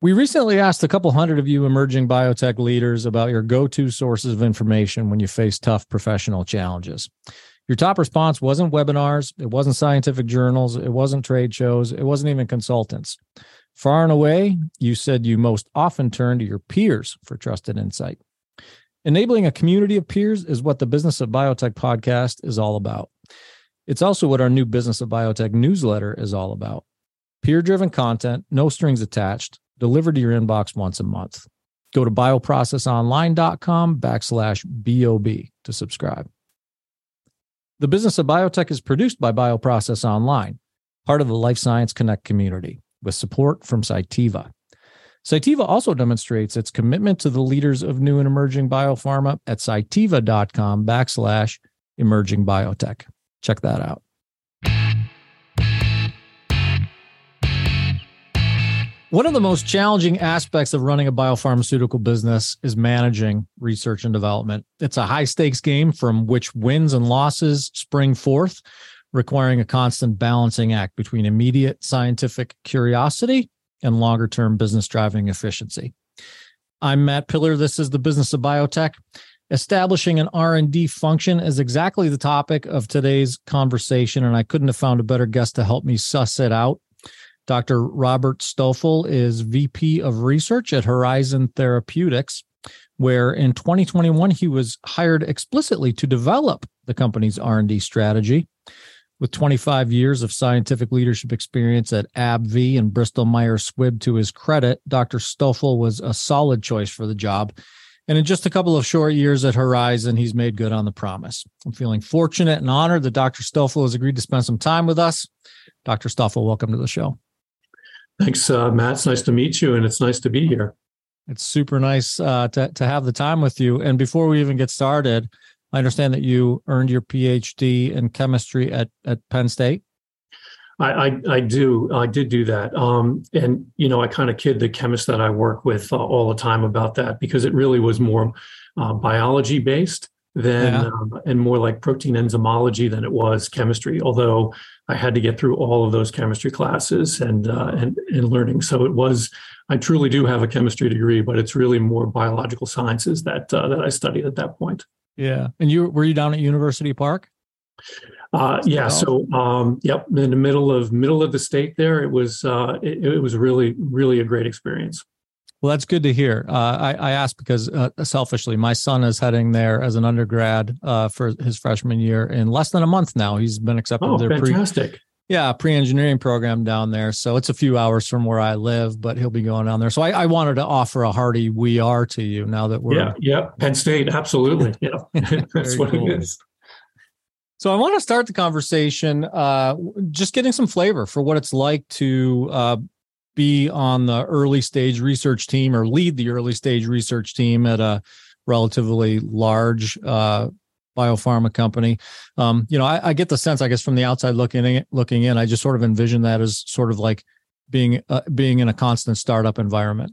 We recently asked a couple hundred of you emerging biotech leaders about your go to sources of information when you face tough professional challenges. Your top response wasn't webinars, it wasn't scientific journals, it wasn't trade shows, it wasn't even consultants. Far and away, you said you most often turn to your peers for trusted insight. Enabling a community of peers is what the Business of Biotech podcast is all about. It's also what our new Business of Biotech newsletter is all about. Peer driven content, no strings attached, delivered to your inbox once a month. Go to bioprocessonline.com backslash BOB to subscribe. The business of biotech is produced by Bioprocess Online, part of the Life Science Connect community, with support from Cytiva. Cytiva also demonstrates its commitment to the leaders of new and emerging biopharma at cytiva.com backslash emerging biotech. Check that out. One of the most challenging aspects of running a biopharmaceutical business is managing research and development. It's a high stakes game from which wins and losses spring forth, requiring a constant balancing act between immediate scientific curiosity and longer term business driving efficiency. I'm Matt Pillar. This is the business of biotech. Establishing an R&D function is exactly the topic of today's conversation and I couldn't have found a better guest to help me suss it out Dr. Robert Stoffel is VP of Research at Horizon Therapeutics, where in 2021 he was hired explicitly to develop the company's R&D strategy. With 25 years of scientific leadership experience at AbbVie and Bristol Myers Squibb to his credit, Dr. Stoffel was a solid choice for the job. And in just a couple of short years at Horizon, he's made good on the promise. I'm feeling fortunate and honored that Dr. Stoffel has agreed to spend some time with us. Dr. Stoffel, welcome to the show. Thanks, uh, Matt. It's nice to meet you, and it's nice to be here. It's super nice uh, to to have the time with you. And before we even get started, I understand that you earned your PhD in chemistry at at Penn State. I, I, I do I did do that, um, and you know I kind of kid the chemists that I work with uh, all the time about that because it really was more uh, biology based than yeah. um, and more like protein enzymology than it was chemistry. Although I had to get through all of those chemistry classes and uh, and and learning, so it was. I truly do have a chemistry degree, but it's really more biological sciences that uh, that I studied at that point. Yeah, and you were you down at University Park? Uh, yeah. So, um, yep, in the middle of middle of the state there, it was uh, it, it was really really a great experience. Well, that's good to hear. Uh, I, I asked because uh, selfishly, my son is heading there as an undergrad uh, for his freshman year in less than a month now. He's been accepted. Oh, their fantastic! Pre, yeah, pre-engineering program down there. So it's a few hours from where I live, but he'll be going down there. So I, I wanted to offer a hearty "we are" to you now that we're yeah, yeah, Penn State, absolutely, yeah, that's what cool. it is. So I want to start the conversation uh, just getting some flavor for what it's like to uh, be on the early stage research team or lead the early stage research team at a relatively large uh, biopharma company. Um, you know, I, I, get the sense, I guess, from the outside looking in, looking in, I just sort of envision that as sort of like being uh, being in a constant startup environment.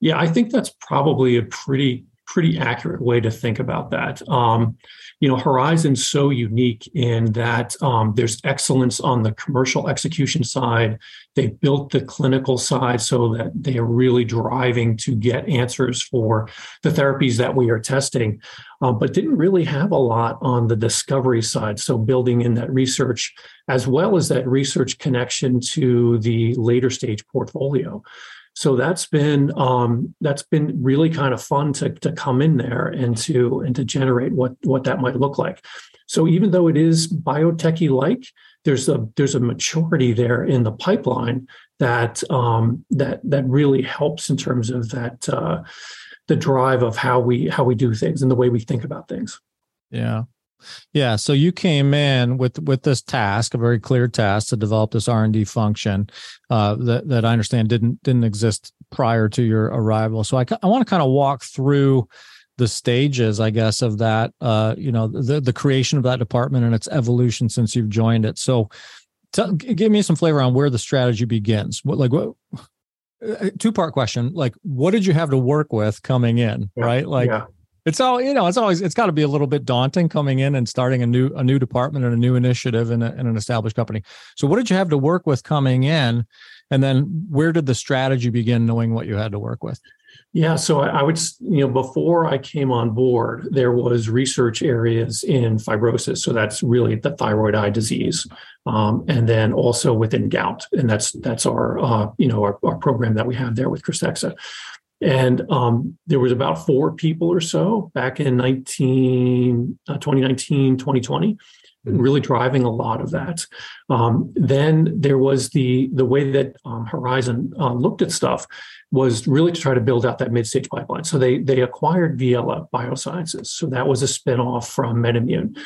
Yeah, I think that's probably a pretty pretty accurate way to think about that. Um, you know, Horizon's so unique in that um, there's excellence on the commercial execution side. They built the clinical side so that they are really driving to get answers for the therapies that we are testing, uh, but didn't really have a lot on the discovery side. So building in that research as well as that research connection to the later stage portfolio so that's been um, that's been really kind of fun to to come in there and to and to generate what what that might look like. So even though it is biotechy like, there's a there's a maturity there in the pipeline that um, that that really helps in terms of that uh, the drive of how we how we do things and the way we think about things. Yeah, yeah. So you came in with with this task, a very clear task to develop this R and D function uh, that that I understand didn't didn't exist prior to your arrival. So I I want to kind of walk through the stages, I guess, of that. Uh, you know, the the creation of that department and its evolution since you've joined it. So, tell, give me some flavor on where the strategy begins. What like what uh, two part question like what did you have to work with coming in yeah, right like yeah it's all you know it's always it's got to be a little bit daunting coming in and starting a new a new department and a new initiative in, a, in an established company so what did you have to work with coming in and then where did the strategy begin knowing what you had to work with yeah, so I, I, would, you know, before I came on board, there was research areas in fibrosis. So that's really the thyroid eye disease, um, and then also within gout, and that's that's our, uh, you know, our, our, program that we have there with Krystexxa. And um, there was about four people or so back in 19, uh, 2019, 2020 really driving a lot of that. Um, then there was the the way that um, Horizon uh, looked at stuff was really to try to build out that mid stage pipeline. So they they acquired Viela Biosciences. So that was a spinoff from MedImmune,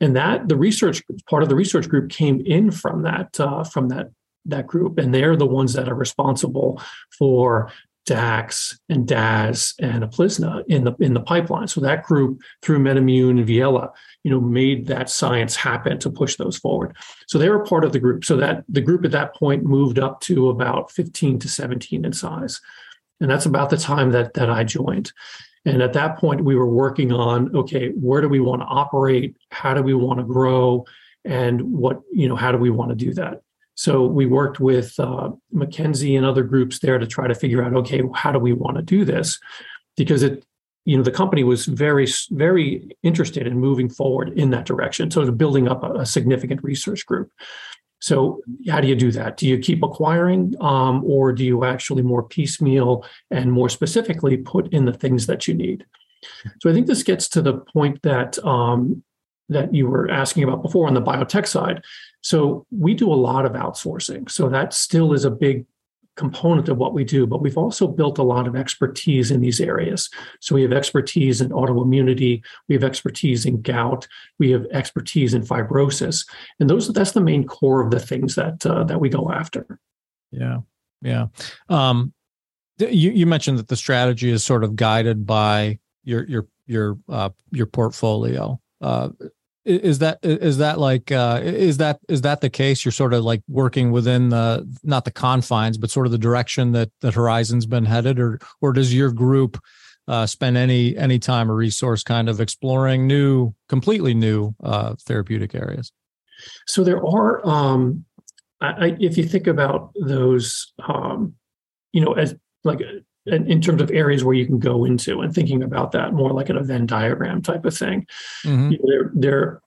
and that the research part of the research group came in from that uh, from that that group, and they're the ones that are responsible for DAX and DAS and Uplizna in the in the pipeline. So that group through MedImmune and Viela, you know, made that science happen to push those forward. So they were part of the group. So that the group at that point moved up to about 15 to 17 in size. And that's about the time that that I joined. And at that point, we were working on okay, where do we want to operate? How do we want to grow? And what, you know, how do we want to do that? So we worked with uh, McKinsey and other groups there to try to figure out, okay, how do we want to do this? Because it, you know, the company was very, very interested in moving forward in that direction. So building up a, a significant research group. So how do you do that? Do you keep acquiring, um, or do you actually more piecemeal and more specifically put in the things that you need? So I think this gets to the point that um, that you were asking about before on the biotech side. So we do a lot of outsourcing. So that still is a big component of what we do, but we've also built a lot of expertise in these areas. So we have expertise in autoimmunity, we have expertise in gout, we have expertise in fibrosis, and those that's the main core of the things that uh, that we go after. Yeah, yeah. Um, you you mentioned that the strategy is sort of guided by your your your uh, your portfolio. Uh, is that is that like uh, is that is that the case? You're sort of like working within the not the confines but sort of the direction that that horizon's been headed or or does your group uh, spend any any time or resource kind of exploring new completely new uh, therapeutic areas? So there are um I, if you think about those um you know as like in terms of areas where you can go into and thinking about that more like an Venn diagram type of thing. Mm-hmm. You know, they're they're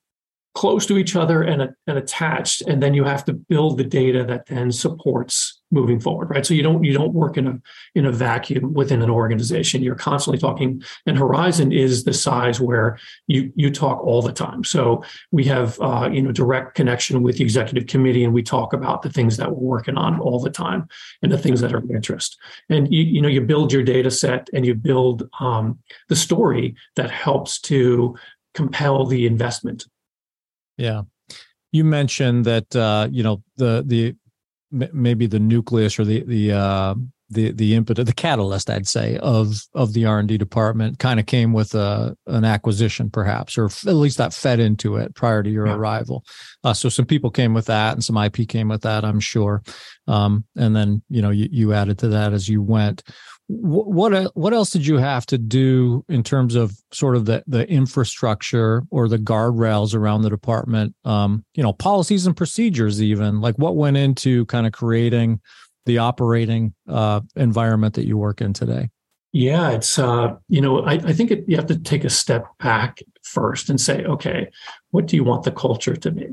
close to each other and, and attached, and then you have to build the data that then supports moving forward right? So you don't you don't work in a in a vacuum within an organization. You're constantly talking and horizon is the size where you you talk all the time. So we have uh, you know direct connection with the executive committee and we talk about the things that we're working on all the time and the things that are of interest. And you you know you build your data set and you build um, the story that helps to compel the investment yeah you mentioned that uh, you know the the maybe the nucleus or the the uh, the the impetus, the catalyst, I'd say, of of the R and D department kind of came with a an acquisition, perhaps, or at least that fed into it prior to your yeah. arrival. Uh, so some people came with that, and some IP came with that, I'm sure. Um, and then you know you, you added to that as you went what what else did you have to do in terms of sort of the the infrastructure or the guardrails around the department? Um, you know policies and procedures even like what went into kind of creating the operating uh, environment that you work in today? Yeah it's uh, you know i, I think it, you have to take a step back first and say okay what do you want the culture to be?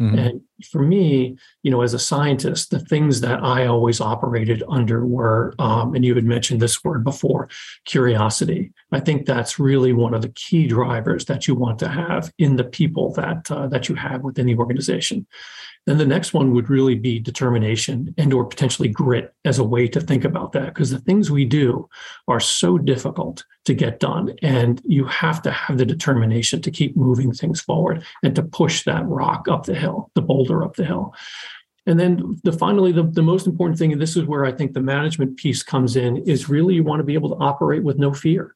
Mm-hmm. And for me, you know, as a scientist, the things that I always operated under were, um, and you had mentioned this word before, curiosity. I think that's really one of the key drivers that you want to have in the people that uh, that you have within the organization. Then the next one would really be determination and or potentially grit as a way to think about that because the things we do are so difficult to get done and you have to have the determination to keep moving things forward and to push that rock up the hill, the boulder up the hill. And then the finally the, the most important thing and this is where I think the management piece comes in is really you want to be able to operate with no fear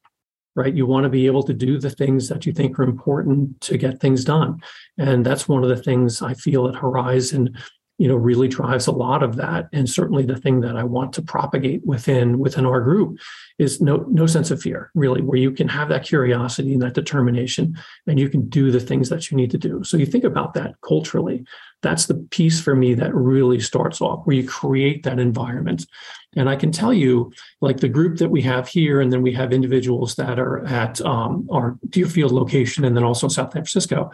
right? You want to be able to do the things that you think are important to get things done. And that's one of the things I feel at Horizon, you know really drives a lot of that and certainly the thing that i want to propagate within within our group is no no sense of fear really where you can have that curiosity and that determination and you can do the things that you need to do so you think about that culturally that's the piece for me that really starts off where you create that environment. And i can tell you like the group that we have here and then we have individuals that are at um, our deerfield location and then also south san francisco.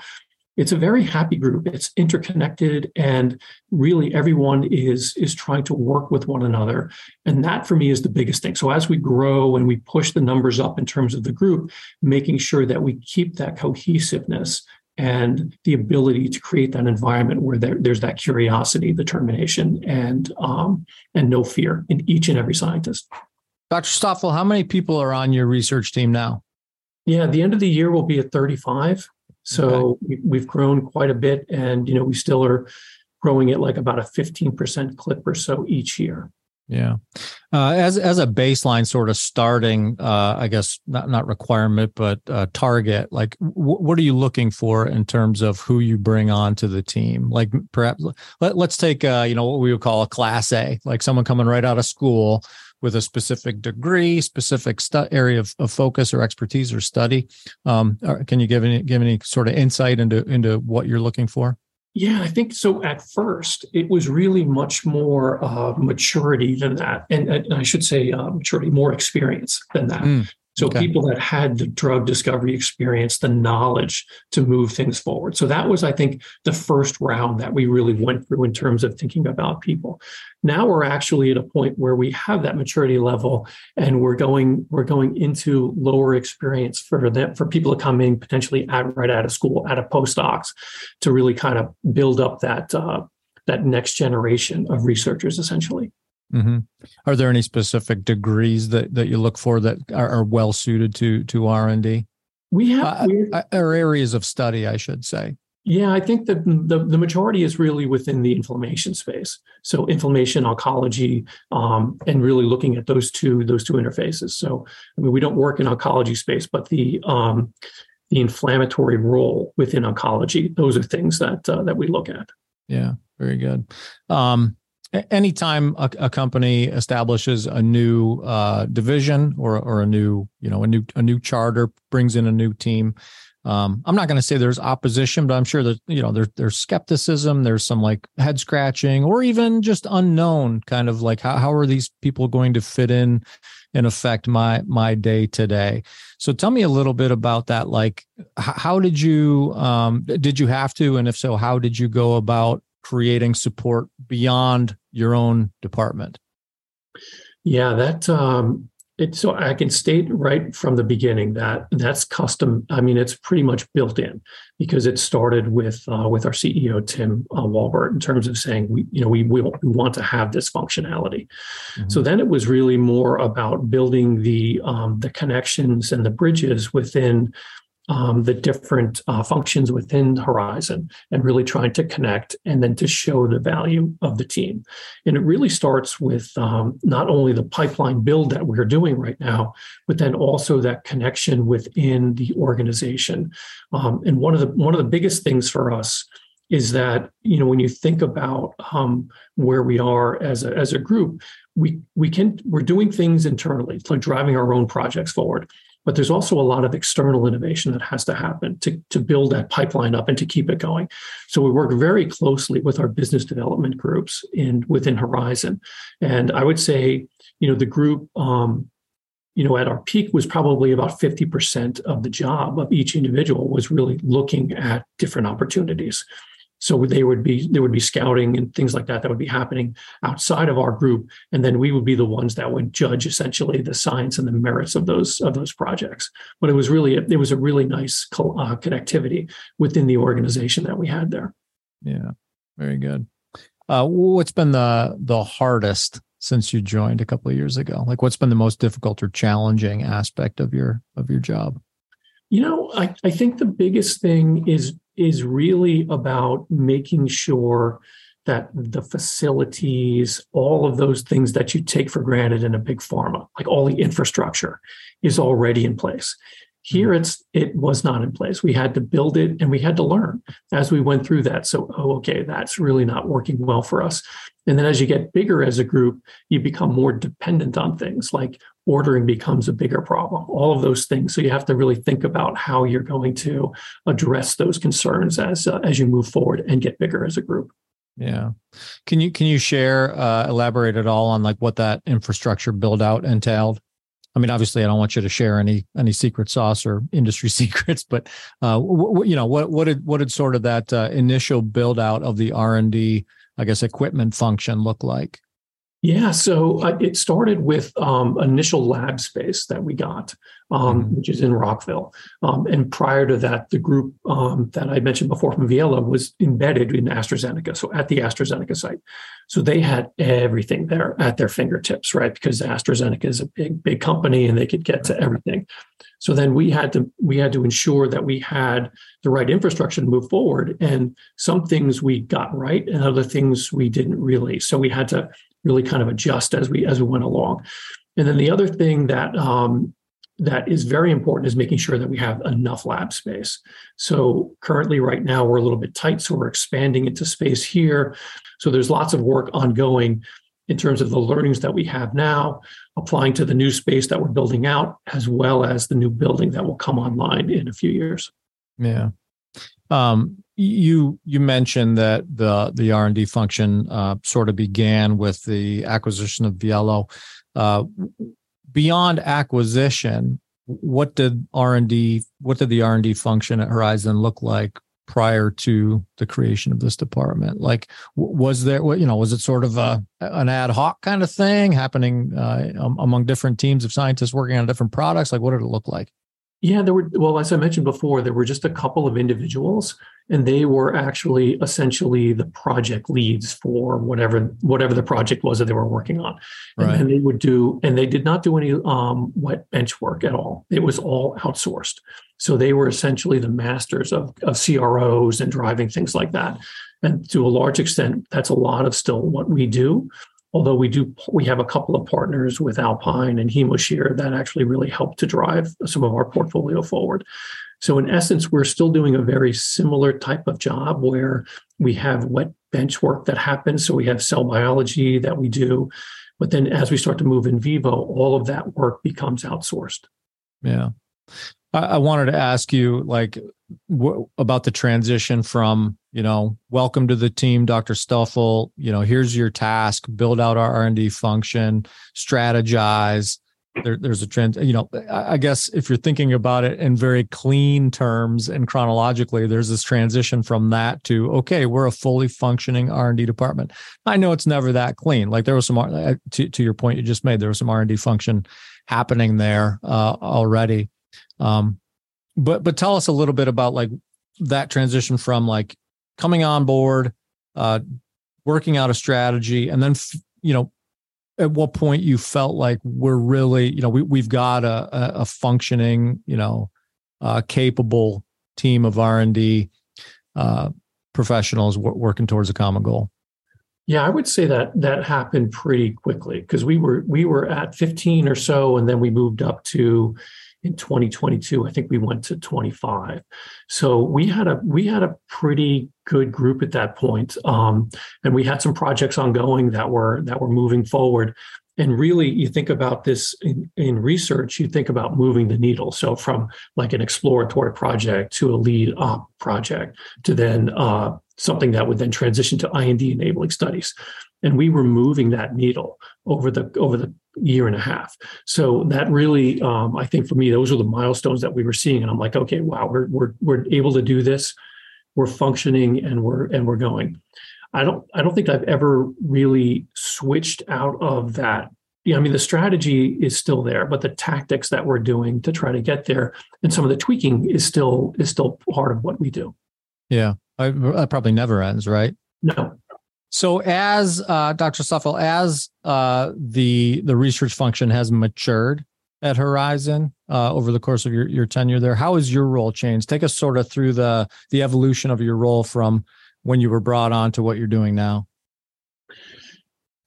It's a very happy group. It's interconnected and really everyone is is trying to work with one another. And that for me is the biggest thing. So as we grow and we push the numbers up in terms of the group making sure that we keep that cohesiveness and the ability to create that environment where there, there's that curiosity determination and um, and no fear in each and every scientist dr stoffel how many people are on your research team now yeah at the end of the year we'll be at 35 so okay. we've grown quite a bit, and you know we still are growing at like about a 15% clip or so each year. Yeah. Uh, as as a baseline sort of starting, uh, I guess not not requirement, but uh, target. Like, w- what are you looking for in terms of who you bring on to the team? Like, perhaps let let's take uh, you know what we would call a class A, like someone coming right out of school with a specific degree, specific stu- area of, of, focus or expertise or study. Um, can you give any give any sort of insight into into what you're looking for? Yeah, I think so. At first, it was really much more uh, maturity than that, and, and I should say uh, maturity, more experience than that. Mm. So okay. people that had the drug discovery experience, the knowledge to move things forward. So that was, I think, the first round that we really went through in terms of thinking about people. Now we're actually at a point where we have that maturity level and we're going, we're going into lower experience for that for people to come in potentially at, right out of school, out of postdocs, to really kind of build up that uh, that next generation of researchers essentially. Mm-hmm. Are there any specific degrees that, that you look for that are, are well suited to to R and D? We have uh, or areas of study, I should say. Yeah, I think that the, the majority is really within the inflammation space. So inflammation oncology, um, and really looking at those two those two interfaces. So I mean, we don't work in oncology space, but the um, the inflammatory role within oncology, those are things that uh, that we look at. Yeah, very good. Um, anytime a, a, company establishes a new uh, division or or a new you know a new a new charter brings in a new team um, i'm not going to say there's opposition but i'm sure that you know there, there's skepticism there's some like head scratching or even just unknown kind of like how, how are these people going to fit in and affect my my day today? So tell me a little bit about that like how did you um, did you have to? And if so how did you go about creating support beyond your own department? Yeah, that um, it, so I can state right from the beginning that that's custom. I mean, it's pretty much built in because it started with uh, with our CEO Tim uh, Walbert in terms of saying we you know we we, we want to have this functionality. Mm-hmm. So then it was really more about building the um, the connections and the bridges within um, the different uh, functions within Horizon and really trying to connect and then to show the value of the team. And it really starts with um, not only the pipeline build that we're doing right now, but then also that connection within the organization. Um, and one of the one of the biggest things for us is that you know when you think about um, where we are as a, as a group, we we can we're doing things internally, it's like driving our own projects forward but there's also a lot of external innovation that has to happen to, to build that pipeline up and to keep it going. So we work very closely with our business development groups in within Horizon. And I would say, you know, the group um, you know, at our peak was probably about 50% of the job of each individual was really looking at different opportunities. So they would be there would be scouting and things like that that would be happening outside of our group, and then we would be the ones that would judge essentially the science and the merits of those of those projects. But it was really it was a really nice uh, connectivity within the organization that we had there. Yeah, very good. Uh, what's been the the hardest since you joined a couple of years ago? Like, what's been the most difficult or challenging aspect of your of your job? You know, I, I think the biggest thing is is really about making sure that the facilities, all of those things that you take for granted in a big pharma, like all the infrastructure, is already in place. Here, it's it was not in place. We had to build it, and we had to learn as we went through that. So, oh, okay, that's really not working well for us. And then as you get bigger as a group, you become more dependent on things like ordering becomes a bigger problem. All of those things. So you have to really think about how you're going to address those concerns as uh, as you move forward and get bigger as a group. Yeah. Can you can you share uh, elaborate at all on like what that infrastructure build out entailed? I mean, obviously, I don't want you to share any any secret sauce or industry secrets, but uh, you know, what what did what did sort of that uh, initial build out of the R and D, I guess, equipment function look like? Yeah, so uh, it started with um, initial lab space that we got, um, mm-hmm. which is in Rockville. Um, and prior to that, the group um, that I mentioned before from Viela was embedded in AstraZeneca, so at the AstraZeneca site. So they had everything there at their fingertips, right? Because AstraZeneca is a big, big company, and they could get to everything. So then we had to we had to ensure that we had the right infrastructure to move forward. And some things we got right, and other things we didn't really. So we had to really kind of adjust as we as we went along. And then the other thing that um, that is very important is making sure that we have enough lab space. So currently, right now, we're a little bit tight, so we're expanding into space here. So there's lots of work ongoing in terms of the learnings that we have now, applying to the new space that we're building out, as well as the new building that will come online in a few years. Yeah. Um, you you mentioned that the the R and D function uh, sort of began with the acquisition of Viela. Uh, beyond acquisition, what did R and D what did the R and D function at Horizon look like prior to the creation of this department? Like, was there you know was it sort of a an ad hoc kind of thing happening uh, among different teams of scientists working on different products? Like, what did it look like? Yeah, there were, well, as I mentioned before, there were just a couple of individuals, and they were actually essentially the project leads for whatever whatever the project was that they were working on. Right. And, they would do, and they did not do any um, wet bench work at all. It was all outsourced. So they were essentially the masters of, of CROs and driving things like that. And to a large extent, that's a lot of still what we do although we do we have a couple of partners with alpine and hemoshear that actually really help to drive some of our portfolio forward. So in essence we're still doing a very similar type of job where we have wet bench work that happens. So we have cell biology that we do. But then as we start to move in vivo all of that work becomes outsourced. Yeah. I, wanted to ask you like about the transition from you know welcome to the team dr stoffel. You know here's your task. Build out our r&d function. Strategize. There, there's a trend you know i guess if you're thinking about it in very clean terms and chronologically there's this transition from that to okay we're a fully functioning r&d department. I know it's never that clean. Like there was some uh, to, to your point you just made there was some r&d function happening there uh, already. Um, but but tell us a little bit about like that transition from like coming on board, uh, working out a strategy, and then you know at what point you felt like we're really you know we we've got a a, functioning you know uh, capable team of R and D uh, professionals w- working towards a common goal. Yeah, I would say that that happened pretty quickly because we were we were at 15 or so, and then we moved up to in 2022 i think we went to 25 so we had a we had a pretty good group at that point um, and we had some projects ongoing that were that were moving forward. And really you think about this in, in research you think about moving the needle. So from like an exploratory project to a lead op project to then uh, something that would then transition to ind enabling studies. And we were moving that needle over the over the year and a half. So that really, um, I think for me, those are the milestones that we were seeing, and I'm like, okay, wow, we're we're we're able to do this, we're functioning, and we're and we're going. I don't I don't think I've ever really switched out of that. Yeah, I mean the strategy is still there, but the tactics that we're doing to try to get there and some of the tweaking is still is still part of what we do. Yeah, I, that probably never ends, right? No, so, as uh, Dr. Stoffel, as uh, the the research function has matured at Horizon uh, over the course of your, your tenure there, how has your role changed? Take us sort of through the the evolution of your role from when you were brought on to what you're doing now.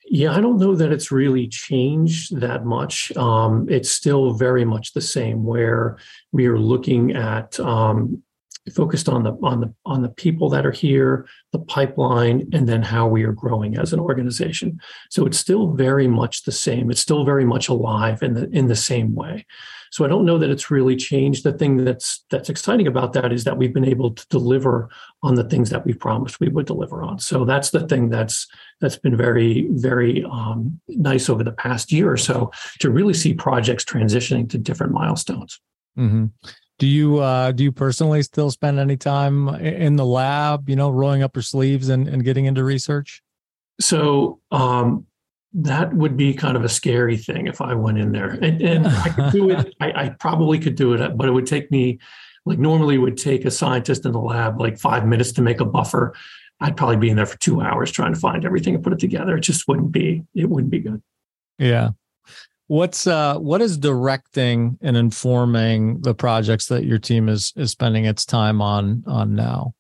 Yeah, I don't know that it's really changed that much. Um, it's still very much the same, where we are looking at um, focused on the on the on the people that are here, the pipeline, and then how we are growing as an organization. So it's still very much the same. It's still very much alive in the in the same way. So I don't know that it's really changed. The thing that's that's exciting about that is that we've been able to deliver on the things that we promised we would deliver on. So that's the thing that's that's been very very um, nice over the past year or so to really see projects transitioning to different milestones. Mm-hmm. Do you uh, do you personally still spend any time in the lab? You know, rolling up your sleeves and, and getting into research. So um, that would be kind of a scary thing if I went in there, and, and I could do it. I, I probably could do it, but it would take me like normally would take a scientist in the lab like five minutes to make a buffer. I'd probably be in there for two hours trying to find everything and put it together. It just wouldn't be. It wouldn't be good. Yeah. What's uh what is directing and informing the projects that your team is is spending its time on on now?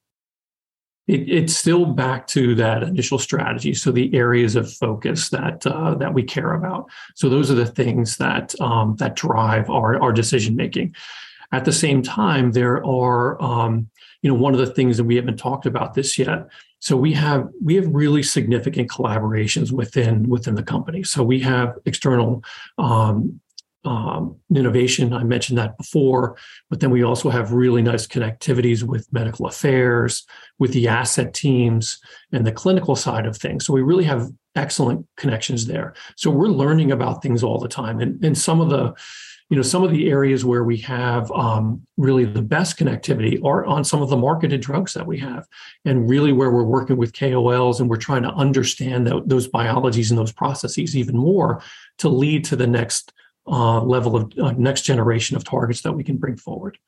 It, it's still back to that initial strategy. So the areas of focus that uh, that we care about. So those are the things that um, that drive our our decision making. At the same time, there are um, you know one of the things that we haven't talked about this yet so we have we have really significant collaborations within within the company. So we have external um, um, innovation. I mentioned that before, but then we also have really nice connectivities with medical affairs, with the asset teams, and the clinical side of things. So we really have excellent connections there. So we're learning about things all the time, and and some of the you know some of the areas where we have um, really the best connectivity are on some of the marketed drugs that we have and really where we're working with kols and we're trying to understand those biologies and those processes even more to lead to the next uh, level of uh, next generation of targets that we can bring forward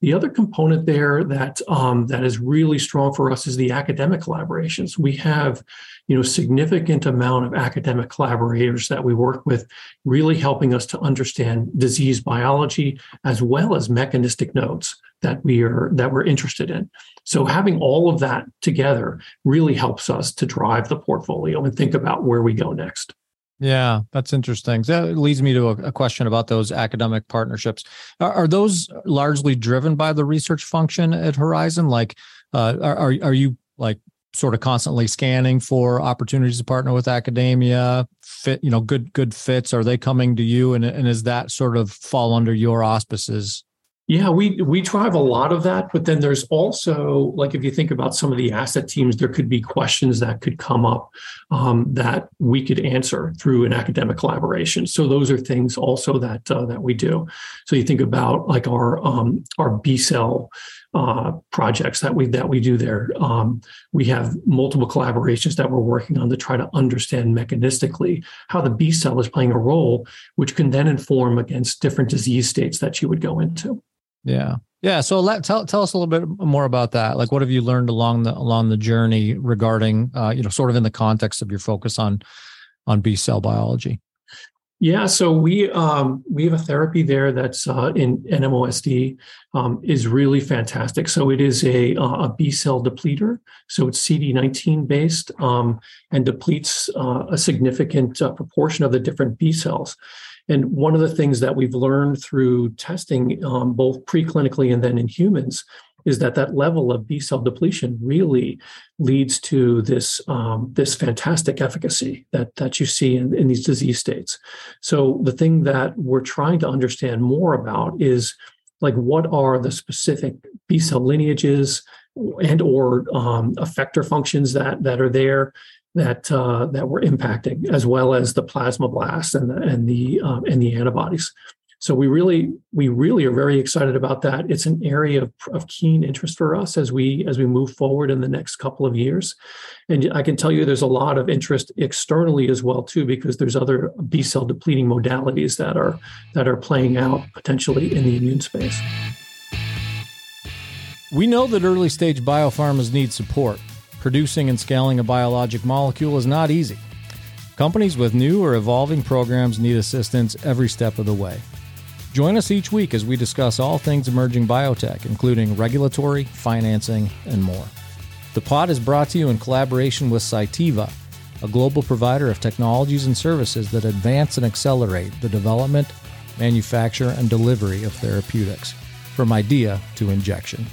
the other component there that um, that is really strong for us is the academic collaborations. We have, you know, significant amount of academic collaborators that we work with, really helping us to understand disease biology as well as mechanistic nodes that we are that we're interested in. So having all of that together really helps us to drive the portfolio and think about where we go next. Yeah, that's interesting. That leads me to a, question about those academic partnerships. Are, are, those largely driven by the research function at Horizon? Like, uh, are are you like sort of constantly scanning for opportunities to partner with academia? Fit, you know, good good fits. Are they coming to you, and and is that sort of fall under your auspices? Yeah, we we drive a lot of that, but then there's also like if you think about some of the asset teams, there could be questions that could come up um, that we could answer through an academic collaboration. So those are things also that uh, that we do. So you think about like our um, our B cell uh, projects that we that we do there. Um, we have multiple collaborations that we're working on to try to understand mechanistically how the B cell is playing a role, which can then inform against different disease states that you would go into. Yeah. Yeah. So let tell tell us a little bit more about that. Like, what have you learned along the along the journey regarding, uh, you know, sort of in the context of your focus on on B cell biology? Yeah, so we um, we have a therapy there that's uh, in NMOSD um, is really fantastic. So it is a uh, a B cell depleter. So it's CD19 based um, and depletes uh, a significant uh, proportion of the different B cells. And one of the things that we've learned through testing, um, both preclinically and then in humans, is that that level of B cell depletion really leads to this um, this fantastic efficacy that that you see in, in these disease states. So the thing that we're trying to understand more about is like what are the specific B cell lineages and or um, effector functions that that are there that uh, that we're impacting, as well as the plasmablasts and the and the um, and the antibodies. So we really we really are very excited about that. It's an area of, of keen interest for us as we as we move forward in the next couple of years. And I can tell you there's a lot of interest externally as well too, because there's other B cell depleting modalities that are that are playing out potentially in the immune space. We know that early stage biopharmas need support. Producing and scaling a biologic molecule is not easy. Companies with new or evolving programs need assistance every step of the way. Join us each week as we discuss all things emerging biotech, including regulatory, financing, and more. The pod is brought to you in collaboration with Cytiva, a global provider of technologies and services that advance and accelerate the development, manufacture, and delivery of therapeutics from idea to injection.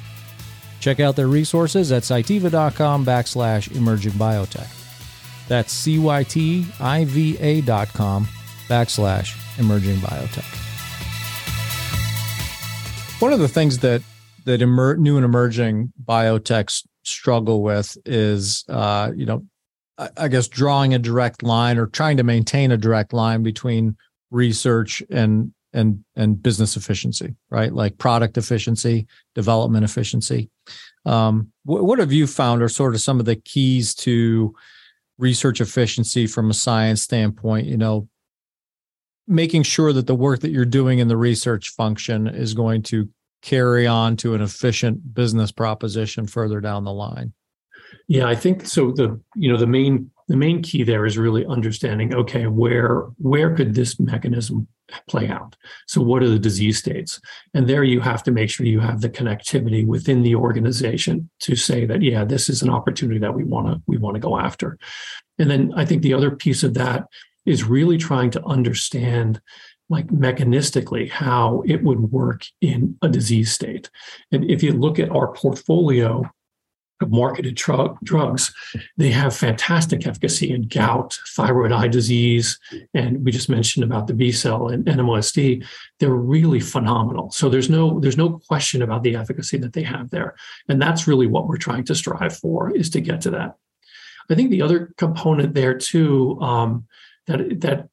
Check out their resources at cytiva.com backslash emerging biotech. That's C-Y-T-I-V-A.com backslash emerging biotech. One of the things that that emer- new and emerging biotechs struggle with is, uh, you know, I, I guess drawing a direct line or trying to maintain a direct line between research and and and business efficiency, right? Like product efficiency, development efficiency. Um, what, what have you found are sort of some of the keys to research efficiency from a science standpoint? You know, making sure that the work that you're doing in the research function is going to carry on to an efficient business proposition further down the line. Yeah, I think so. The you know the main the main key there is really understanding. Okay, where where could this mechanism play out? So what are the disease states? And there you have to make sure you have the connectivity within the organization to say that yeah, this is an opportunity that we want to we want to go after. And then I think the other piece of that is really trying to understand like mechanistically how it would work in a disease state. And if you look at our portfolio of marketed tr- drugs, they have fantastic efficacy in gout, thyroid eye disease, and we just mentioned about the B cell and NMOSD. They're really phenomenal. So there's no there's no question about the efficacy that they have there, and that's really what we're trying to strive for is to get to that. I think the other component there too um, that that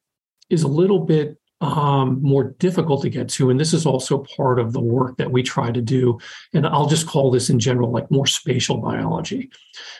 is a little bit um, more difficult to get to. And this is also part of the work that we try to do. And I'll just call this in general like more spatial biology.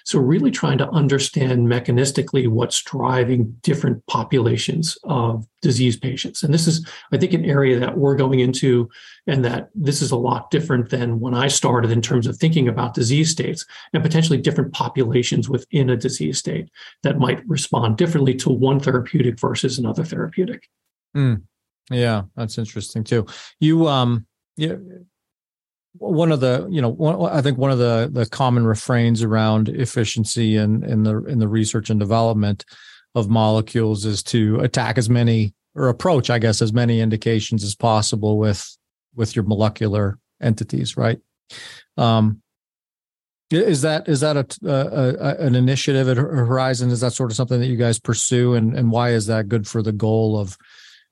So, really trying to understand mechanistically what's driving different populations of disease patients. And this is, I think, an area that we're going into, and that this is a lot different than when I started in terms of thinking about disease states and potentially different populations within a disease state that might respond differently to one therapeutic versus another therapeutic. Mm. Yeah, that's interesting too. You um yeah one of the you know one, I think one of the the common refrains around efficiency and in, in the in the research and development of molecules is to attack as many or approach I guess as many indications as possible with with your molecular entities, right? Um is that is that a, a, a, an initiative at Horizon? Is that sort of something that you guys pursue, and and why is that good for the goal of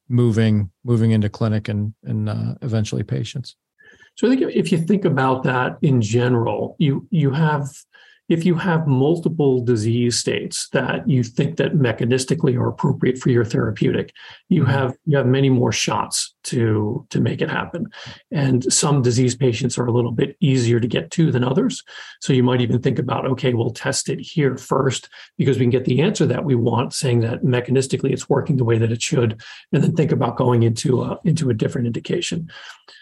moving moving into clinic and and uh, eventually patients. So I think if you think about that in general, you you have if you have multiple disease states that you think that mechanistically are appropriate for your therapeutic you mm-hmm. have you have many more shots to to make it happen. And some disease patients are a little bit easier to get to than others. So you might even think about okay we'll test it here first because we can get the answer that we want saying that mechanistically it's working the way that it should and then think about going into a into a different indication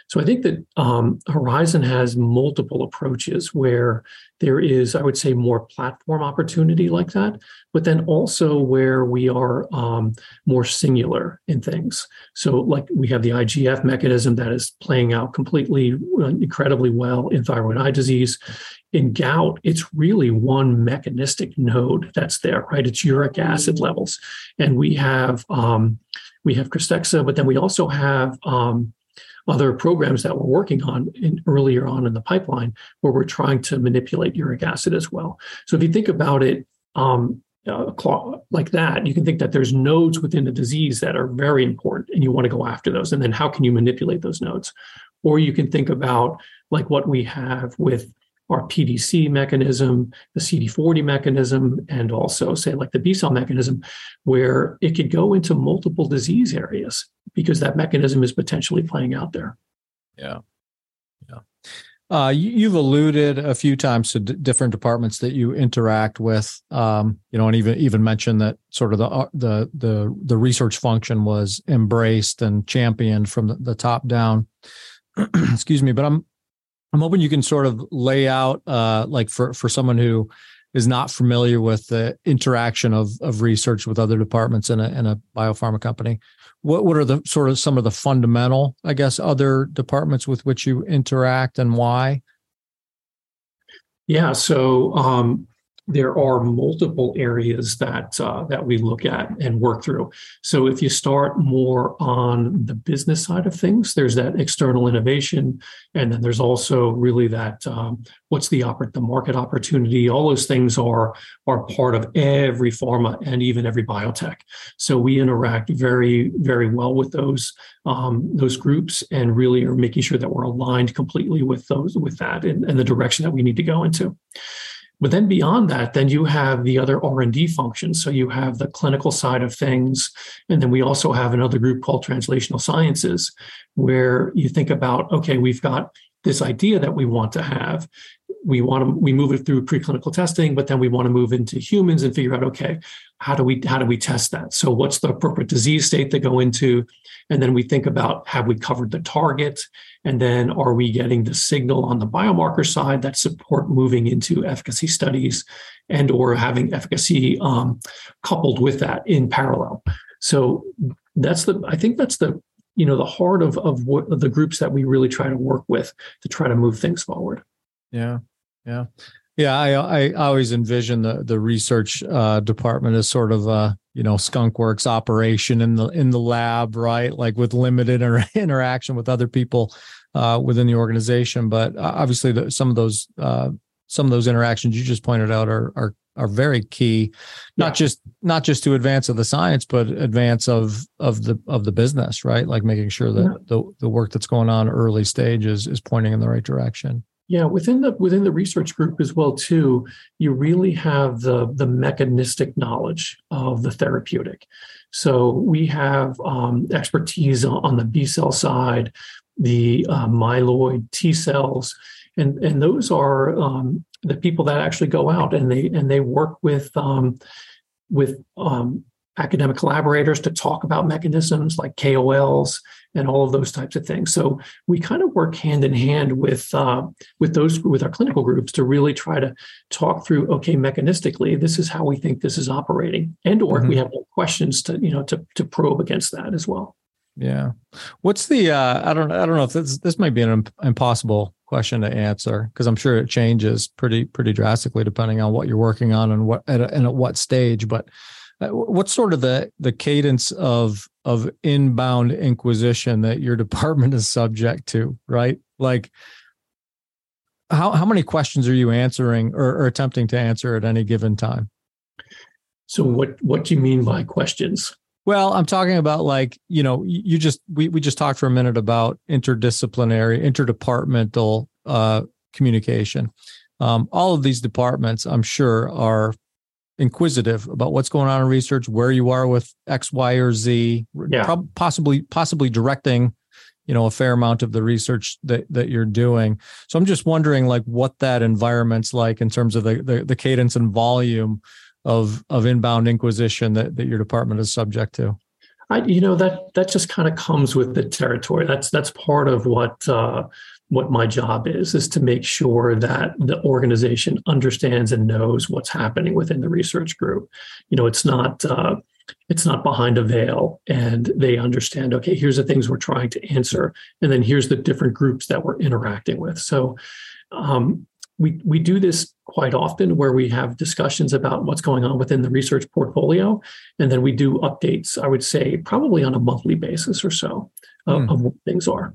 so I think that um, Horizon has multiple approaches where there is, I would say, more platform opportunity like that, but then also where we are um, more singular in things. So, like we have the IGF mechanism that is playing out completely, uh, incredibly well in thyroid eye disease. In gout, it's really one mechanistic node that's there, right? It's uric acid levels, and we have um, we have Krystexxa, but then we also have um, other programs that we're working on in, earlier on in the pipeline where we're trying to manipulate uric acid as well. So if you think about it um, uh, like that, you can think that there's nodes within the disease that are very important and you want to go after those. And then how can you manipulate those nodes? Or you can think about like what we have with our PDC mechanism, the CD40 mechanism, and also say like the B cell mechanism, where it could go into multiple disease areas because that mechanism is potentially playing out there. Yeah. Yeah. Uh, you, have alluded a few times to d- different departments that you interact with, um, you know, and even even mentioned that sort of the uh, the the the research function was embraced and championed from the, the top down. Excuse me, but I'm I'm hoping you can sort of lay out, uh, like for for someone who is not familiar with the interaction of of research with other departments in a in a biopharma company. What what are the sort of some of the fundamental, I guess, other departments with which you interact and why? Yeah, so um, there are multiple areas that uh, that we look at and work through. So if you start more on the business side of things, there's that external innovation, and then there's also really that um, what's the the market opportunity. All those things are are part of every pharma and even every biotech. So we interact very very well with those um, those groups and really are making sure that we're aligned completely with those with that and, and the direction that we need to go into. But then beyond that, then you have the other R&D functions. So you have the clinical side of things. And then we also have another group called translational sciences, where you think about, okay, we've got this idea that we want to have we want to we move it through preclinical testing but then we want to move into humans and figure out okay how do we how do we test that? So what's the appropriate disease state to go into? And then we think about have we covered the target? And then are we getting the signal on the biomarker side that support moving into efficacy studies and or having efficacy um, coupled with that in parallel? So that's the i think that's the you know the heart of of what of the groups that we really try to work with to try to move things forward. Yeah yeah. Yeah i i always envision the the research uh, department as sort of a you know skunk works operation in the in the lab right? Like with limited inter- interaction with other people uh, within the organization. But uh, obviously the, some of those uh, some of those interactions you just pointed out are are are very key. Not yeah. just not just to advance of the science but advance of of the of the business right? Like making sure that yeah. the the work that's going on early stage is is pointing in the right direction yeah within the within the research group as well too you really have the the mechanistic knowledge of the therapeutic. So we have um, expertise on the b cell side the uh, myeloid t cells and and those are um, the people that actually go out and they and they work with um, with um, academic collaborators to talk about mechanisms like KOLs and all of those types of things. So we kind of work hand in hand with uh, with those with our clinical groups to really try to talk through. Okay, mechanistically, this is how we think this is operating, and or mm-hmm. if we have questions to you know to to probe against that as well. Yeah, what's the uh, I don't I don't know if this this might be an impossible question to answer because I'm sure it changes pretty pretty drastically depending on what you're working on and what at, and at what stage. But what's sort of the the cadence of of inbound inquisition that your department is subject to, right? Like how how many questions are you answering or, or attempting to answer at any given time? So what what do you mean by questions? Well, I'm talking about like, you know, you just we we just talked for a minute about interdisciplinary, interdepartmental uh, communication. Um, all of these departments, I'm sure, are inquisitive about what's going on in research, where you are with X, Y, or Z, yeah. possibly possibly directing, you know, a fair amount of the research that that you're doing. So I'm just wondering, like, what that environment's like in terms of the the, the cadence and volume of of inbound inquisition that, that your department is subject to? I, you know that that just kind of comes with the territory. That's that's part of what uh, what my job is is to make sure that the organization understands and knows what's happening within the research group. You know, it's not uh, it's not behind a veil, and they understand. Okay, here's the things we're trying to answer, and then here's the different groups that we're interacting with. So, um, we we do this quite often where we have discussions about what's going on within the research portfolio and then we do updates i would say probably on a monthly basis or so of, mm. of what things are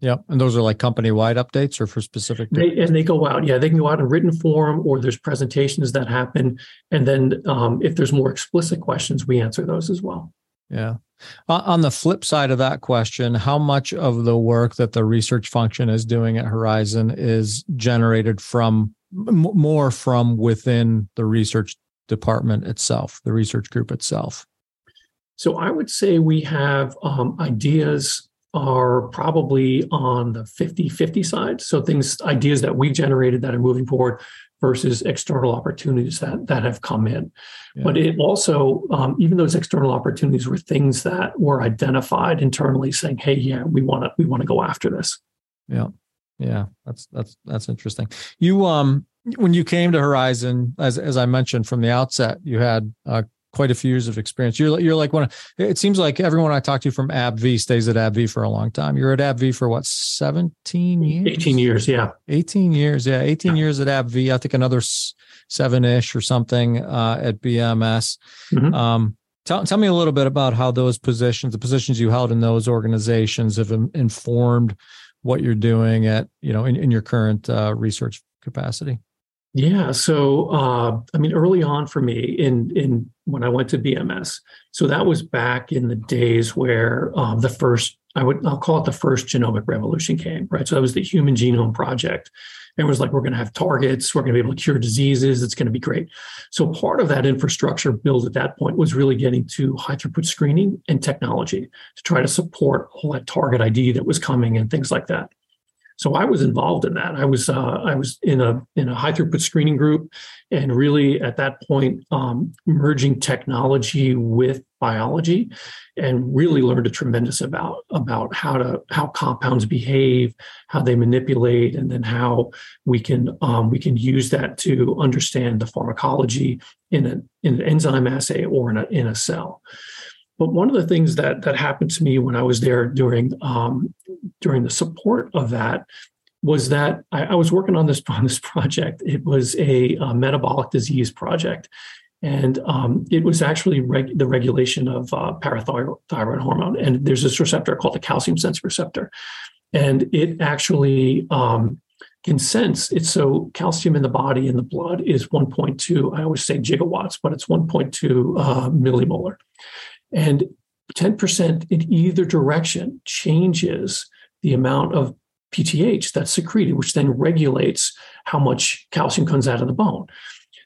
yeah and those are like company wide updates or for specific they, and they go out yeah they can go out in written form or there's presentations that happen and then um, if there's more explicit questions we answer those as well yeah. On the flip side of that question, how much of the work that the research function is doing at Horizon is generated from more from within the research department itself, the research group itself? So I would say we have um, ideas are probably on the 50 50 side. So things, ideas that we've generated that are moving forward versus external opportunities that that have come in. Yeah. But it also, um, even those external opportunities were things that were identified internally, saying, "Hey, yeah, we want to we want to go after this." Yeah, yeah, that's that's that's interesting. You um, when you came to Horizon, as as I mentioned from the outset, you had uh, quite a few years of experience. You're you're like one. Of, it seems like everyone I talk to from AbbVie stays at AbbVie for a long time. You're at AbbVie for what, 17 years? 18 years, yeah. 18 years, yeah. 18 yeah. years at AbbVie. I think another seven ish or something uh, at BMS. Mm-hmm. Um, tell tell me a little bit about how those positions, the positions you held in those organizations, have informed what you're doing at you know in, in your current uh, research capacity. Yeah. So, uh, I mean, early on for me in in when I went to BMS, so that was back in the days where um, the first I would I'll call it the first genomic revolution came, right? So that was the Human Genome Project, and it was like, we're going to have targets, we're going to be able to cure diseases, it's going to be great. So part of that infrastructure build at that point was really getting to high throughput screening and technology to try to support all that target ID that was coming and things like that. So I was involved in that. I was uh, I was in a in a high throughput screening group, and really at that point um, merging technology with biology, and really learned a tremendous about about how to how compounds behave, how they manipulate, and then how we can um, we can use that to understand the pharmacology in an in an enzyme assay or in a in a cell. But one of the things that that happened to me when I was there during um, during the support of that was that I, I, was working on this on this project. It was a, a metabolic disease project, and um, it was actually reg- the regulation of uh, parathyroid hormone. And there's this receptor called the calcium sense receptor, and it actually um, can sense it's so calcium in the body in the blood is 1.2. I always say gigawatts, but it's 1.2 uh, millimolar. And 10% in either direction changes the amount of PTH that's secreted, which then regulates how much calcium comes out of the bone.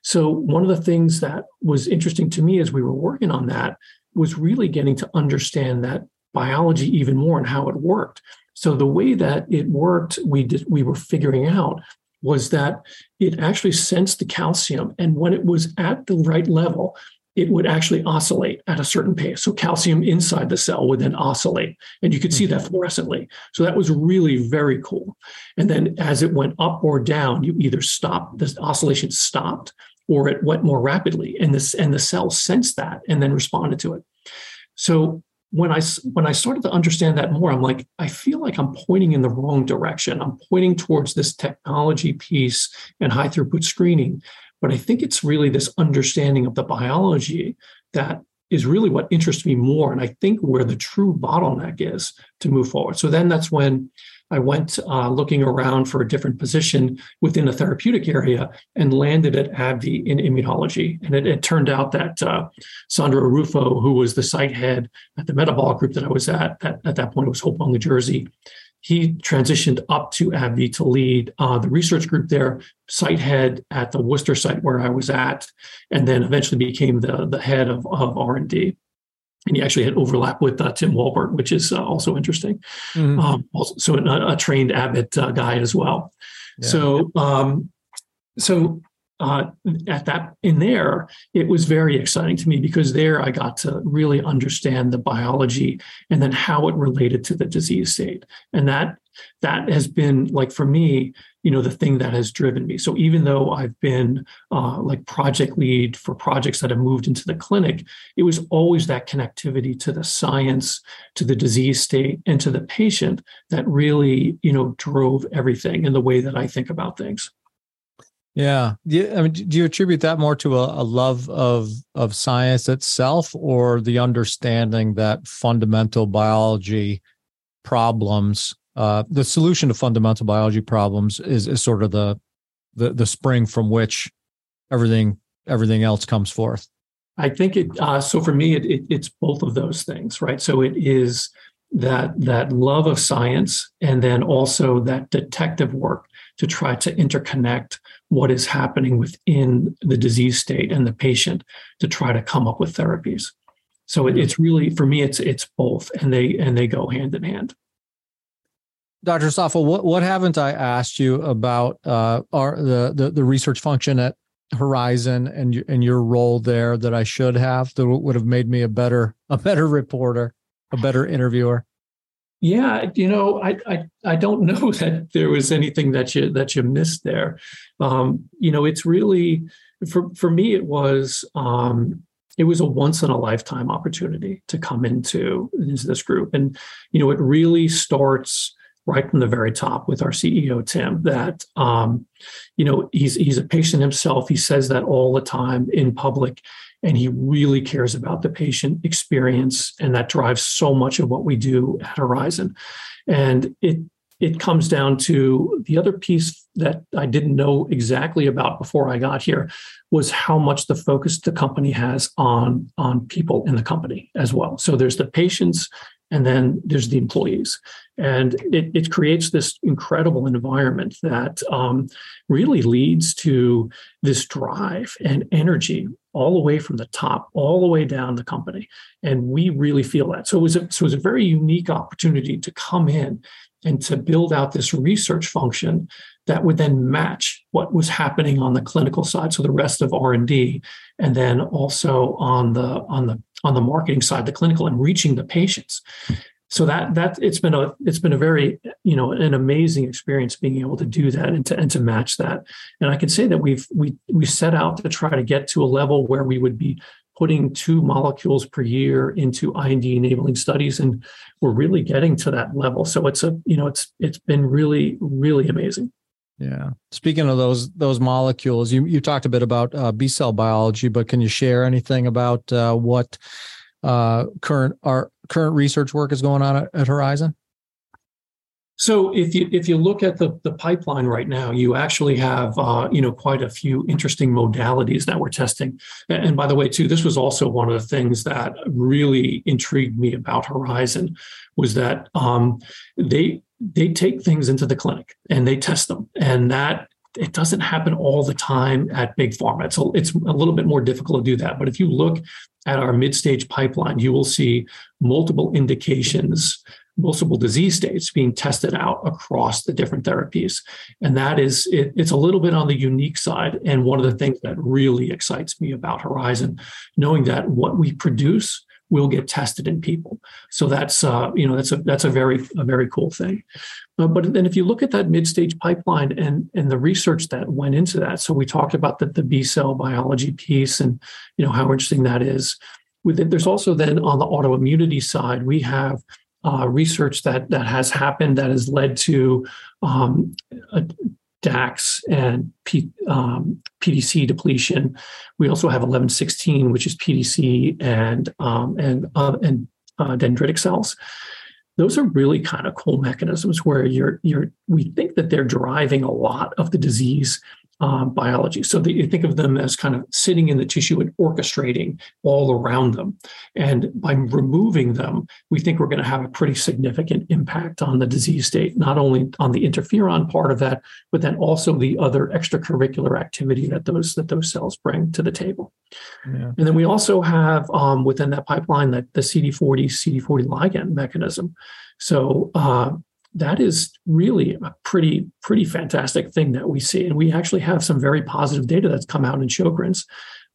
So, one of the things that was interesting to me as we were working on that was really getting to understand that biology even more and how it worked. So, the way that it worked, we did, we were figuring out was that it actually sensed the calcium, and when it was at the right level, it would actually oscillate at a certain pace. So calcium inside the cell would then oscillate, and you could see that mm-hmm. fluorescently. So that was really very cool. And then as it went up or down, you either stopped, the oscillation stopped, or it went more rapidly, and this and the cell sensed that and then responded to it. So when I when I started to understand that more, I'm like, I feel like I'm pointing in the wrong direction. I'm pointing towards this technology piece and high throughput screening, but I think it's really this understanding of the biology that is really what interests me more. And I think where the true bottleneck is to move forward. So then that's when I went uh, looking around for a different position within a therapeutic area and landed at AbbVie in immunology. And it, it turned out that uh, Sandra Aruffo, who was the site head at the metabolic group that I was at, at, at that point it was Hopewell, New Jersey, he transitioned up to AbbVie to lead uh, the research group there, site head at the Worcester site where I was at, and then eventually became the, the head of, of R&D. And he actually had overlap with uh, Tim Walbert, which is uh, also interesting. Mm-hmm. Um, also, so a, a trained Abbott uh, guy as well. Yeah. So, um, so uh, at that in there, it was very exciting to me because there I got to really understand the biology and then how it related to the disease state, and that that has been like for me, you know, the thing that has driven me. So even though I've been uh, like project lead for projects that have moved into the clinic, it was always that connectivity to the science, to the disease state, and to the patient that really, you know, drove everything in the way that I think about things. Yeah. Do I mean, do you attribute that more to a, a, love of of science itself, or the understanding that fundamental biology problems, uh, the solution to fundamental biology problems, is is sort of the the the spring from which everything everything else comes forth? I think it. Uh, so for me, it, it, it's both of those things, right? So it is that that love of science, and then also that detective work to try to interconnect what is happening within the disease state and the patient to try to come up with therapies. So it, it's really for me, it's it's both, and they and they go hand in hand. Dr. Stoffel, what what haven't I asked you about uh, our the, the the research function at Horizon and and your role there that I should have that would have made me a better a better reporter, a better interviewer? Yeah, you know, I, I I don't know that there was anything that you that you missed there. Um, you know, it's really for for me it was um, it was a once in a lifetime opportunity to come into, into this group. And, you know, it really starts right from the very top with our CEO Tim that um, you know he's he's a patient himself. He says that all the time in public, and he really cares about the patient experience, and that drives so much of what we do at Horizon. And it it comes down to the other piece that I didn't know exactly about before I got here was how much the focus the company has on on people in the company as well. So there's the patients and then there's the employees and it, it creates this incredible environment that um, really leads to this drive and energy all the way from the top all the way down the company. And we really feel that. So it was a, so it was a very unique opportunity to come in and to build out this research function that would then match what was happening on the clinical side. So the rest of r&d and then also on the on the on the marketing side the clinical and reaching the patients so that that it's been a it's been a very you know an amazing experience being able to do that and to and to match that. And i can say that we've we we set out to try to get to a level where we would be putting two molecules per year into IND enabling studies and we're really getting to that level. So it's a you know it's it's been really really amazing. Yeah. Speaking of those those molecules, you you talked a bit about uh, B cell biology, but can you share anything about uh, what uh, current our current research work is going on at, at, Horizon? So if you if you look at the the pipeline right now, you actually have uh, you know quite a few interesting modalities that we're testing. And by the way, too, this was also one of the things that really intrigued me about Horizon was that um, they they take things into the clinic and they test them and that it doesn't happen all the time at big pharma. It's it's a little bit more difficult to do that but if you look at our mid-stage pipeline you will see multiple indications multiple disease states being tested out across the different therapies. And that is it, it's a little bit on the unique side. And one of the things that really excites me about horizon knowing that what we produce will get tested in people. So that's uh, you know that's a that's a very a very cool thing. Uh, but then if you look at that mid stage pipeline and and the research that went into that, so we talked about the, the B cell biology piece and you know how interesting that is. With it, there's also then on the autoimmunity side, we have uh, research that that has happened that has led to um, a, DAX and P, um, PDC depletion. We also have 1116, which is PDC and um, and uh, and uh, dendritic cells. Those are really kind of cool mechanisms where you're you're we think that they're driving a lot of the disease um, biology. So that you think of them as kind of sitting in the tissue and orchestrating all around them. And by removing them, we think we're going to have a pretty significant impact on the disease state, not only on the interferon part of that, but then also the other extracurricular activity that those that those cells bring to the table. Yeah. And then we also have um, within that pipeline that the CD40 CD40 ligand mechanism. So uh, that is really a pretty pretty fantastic thing that we see. And we actually have some very positive data that's come out in sjogren's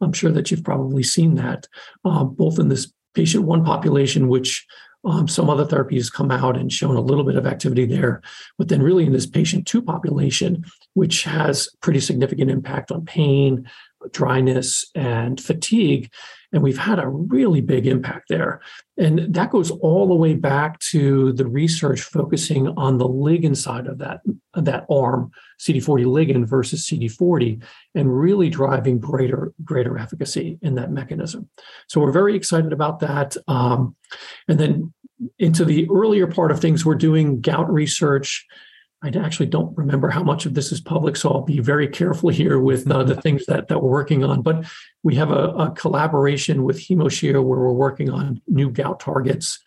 i'm sure that you've probably seen that uh, both in this patient one population which um, some other therapies come out and shown a little bit of activity there but then really in this patient two population which has pretty significant impact on pain dryness and fatigue and we've had a really big impact there. And that goes all the way back to the research focusing on the ligand side of that, that arm, CD40 ligand versus CD40, and really driving greater, greater efficacy in that mechanism. So we're very excited about that. Um, and then into the earlier part of things, we're doing gout research I actually don't remember how much of this is public, so I'll be very careful here with uh, the mm-hmm. things that, that we're working on. But we have a, a collaboration with HemoShare where we're working on new gout targets.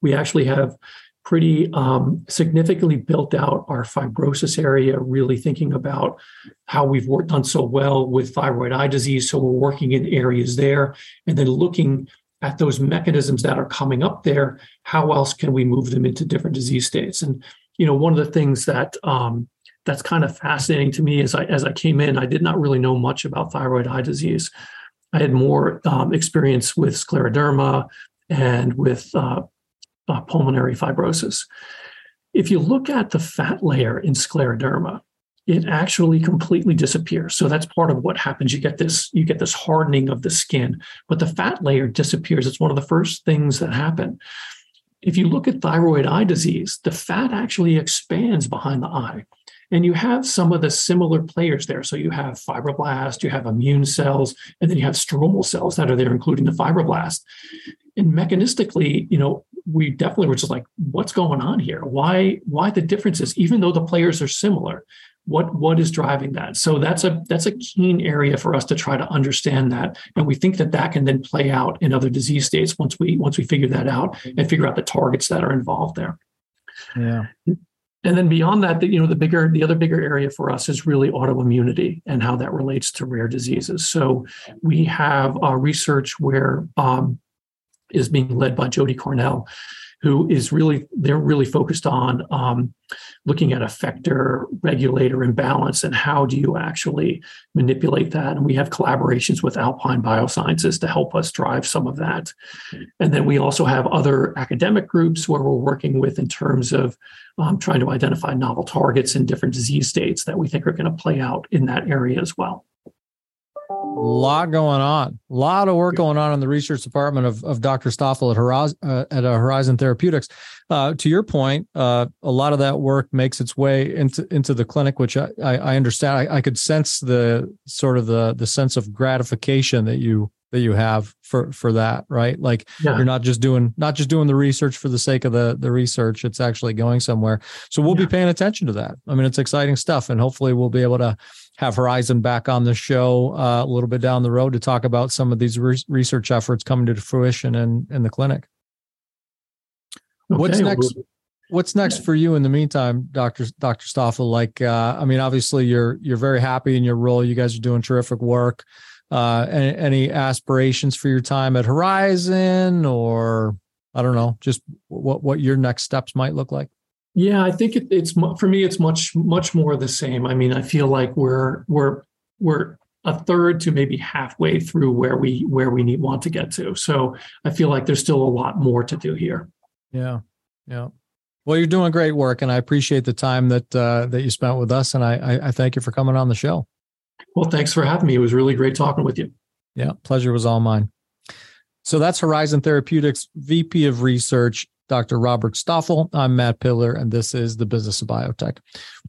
We actually have pretty um, significantly built out our fibrosis area, really thinking about how we've worked on so well with thyroid eye disease. So we're working in areas there and then looking at those mechanisms that are coming up there. How else can we move them into different disease states? And you know, one of the things that um, that's kind of fascinating to me as I as I came in, I did not really know much about thyroid eye disease. I had more um, experience with scleroderma and with uh, uh, pulmonary fibrosis. If you look at the fat layer in scleroderma, it actually completely disappears. So that's part of what happens. You get this, you get this hardening of the skin, but the fat layer disappears. It's one of the first things that happen. If you look at thyroid eye disease, the fat actually expands behind the eye. And you have some of the similar players there. So you have fibroblast, you have immune cells, and then you have stromal cells that are there, including the fibroblast. And mechanistically, you know, we definitely were just like, what's going on here? Why, why the differences, even though the players are similar? What what is driving that? So that's a that's a keen area for us to try to understand that, and we think that that can then play out in other disease states once we once we figure that out and figure out the targets that are involved there. Yeah. And then beyond that, the, you know, the bigger, the other bigger area for us is really autoimmunity and how that relates to rare diseases. So we have uh, research where um, is being led by Jodi Karnell, who is really they're really focused on um, looking at effector regulator imbalance and how do you actually manipulate that. And we have collaborations with alpine biosciences to help us drive some of that. And then we also have other academic groups where we're working with in terms of um, trying to identify novel targets in different disease states that we think are going to play out in that area as well lot going on. A lot of work going on in the research department of, of Dr. Stoffel at Horizon, uh, at uh, Horizon Therapeutics. Uh, to your point, uh, a lot of that work makes its way into into the clinic, which I, I understand. I, I, could sense the sort of the the sense of gratification that you that you have for for that, right? Like yeah. you're not just doing not just doing the research for the sake of the the research; it's actually going somewhere. So we'll yeah. be paying attention to that. I mean, it's exciting stuff, and hopefully we'll be able to have Horizon back on the show uh, a little bit down the road to talk about some of these re- research efforts coming to fruition in in the clinic. Okay, what's next? what's next for you in the meantime, Doctor Doctor Stoffel? Like, uh, I mean, obviously you're you're very happy in your role. You guys are doing terrific work. Uh, any, any aspirations for your time at Horizon, or I don't know, just what what your next steps might look like? Yeah, I think it, it's for me. It's much much more the same. I mean, I feel like we're we're we're a third to maybe halfway through where we where we need want to get to. So I feel like there's still a lot more to do here. Yeah, yeah. Well, you're doing great work, and I appreciate the time that uh, that you spent with us, and I, I I thank you for coming on the show. Well, thanks for having me. It was really great talking with you. Yeah, pleasure was all mine. So that's Horizon Therapeutics VP of Research Dr. Robert Stoffel. I'm Matt Pillar, and this is the Business of Biotech.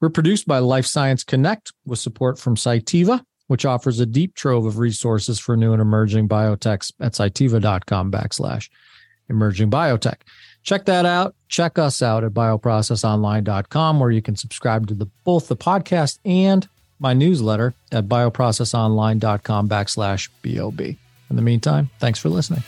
We're produced by Life Science Connect with support from Cytiva, which offers a deep trove of resources for new and emerging biotechs at cytiva.com backslash emerging biotech. Check that out. Check us out at bioprocessonline.com, where you can subscribe to the, both the podcast and my newsletter at bioprocessonline.com backslash BOB. In the meantime, thanks for listening.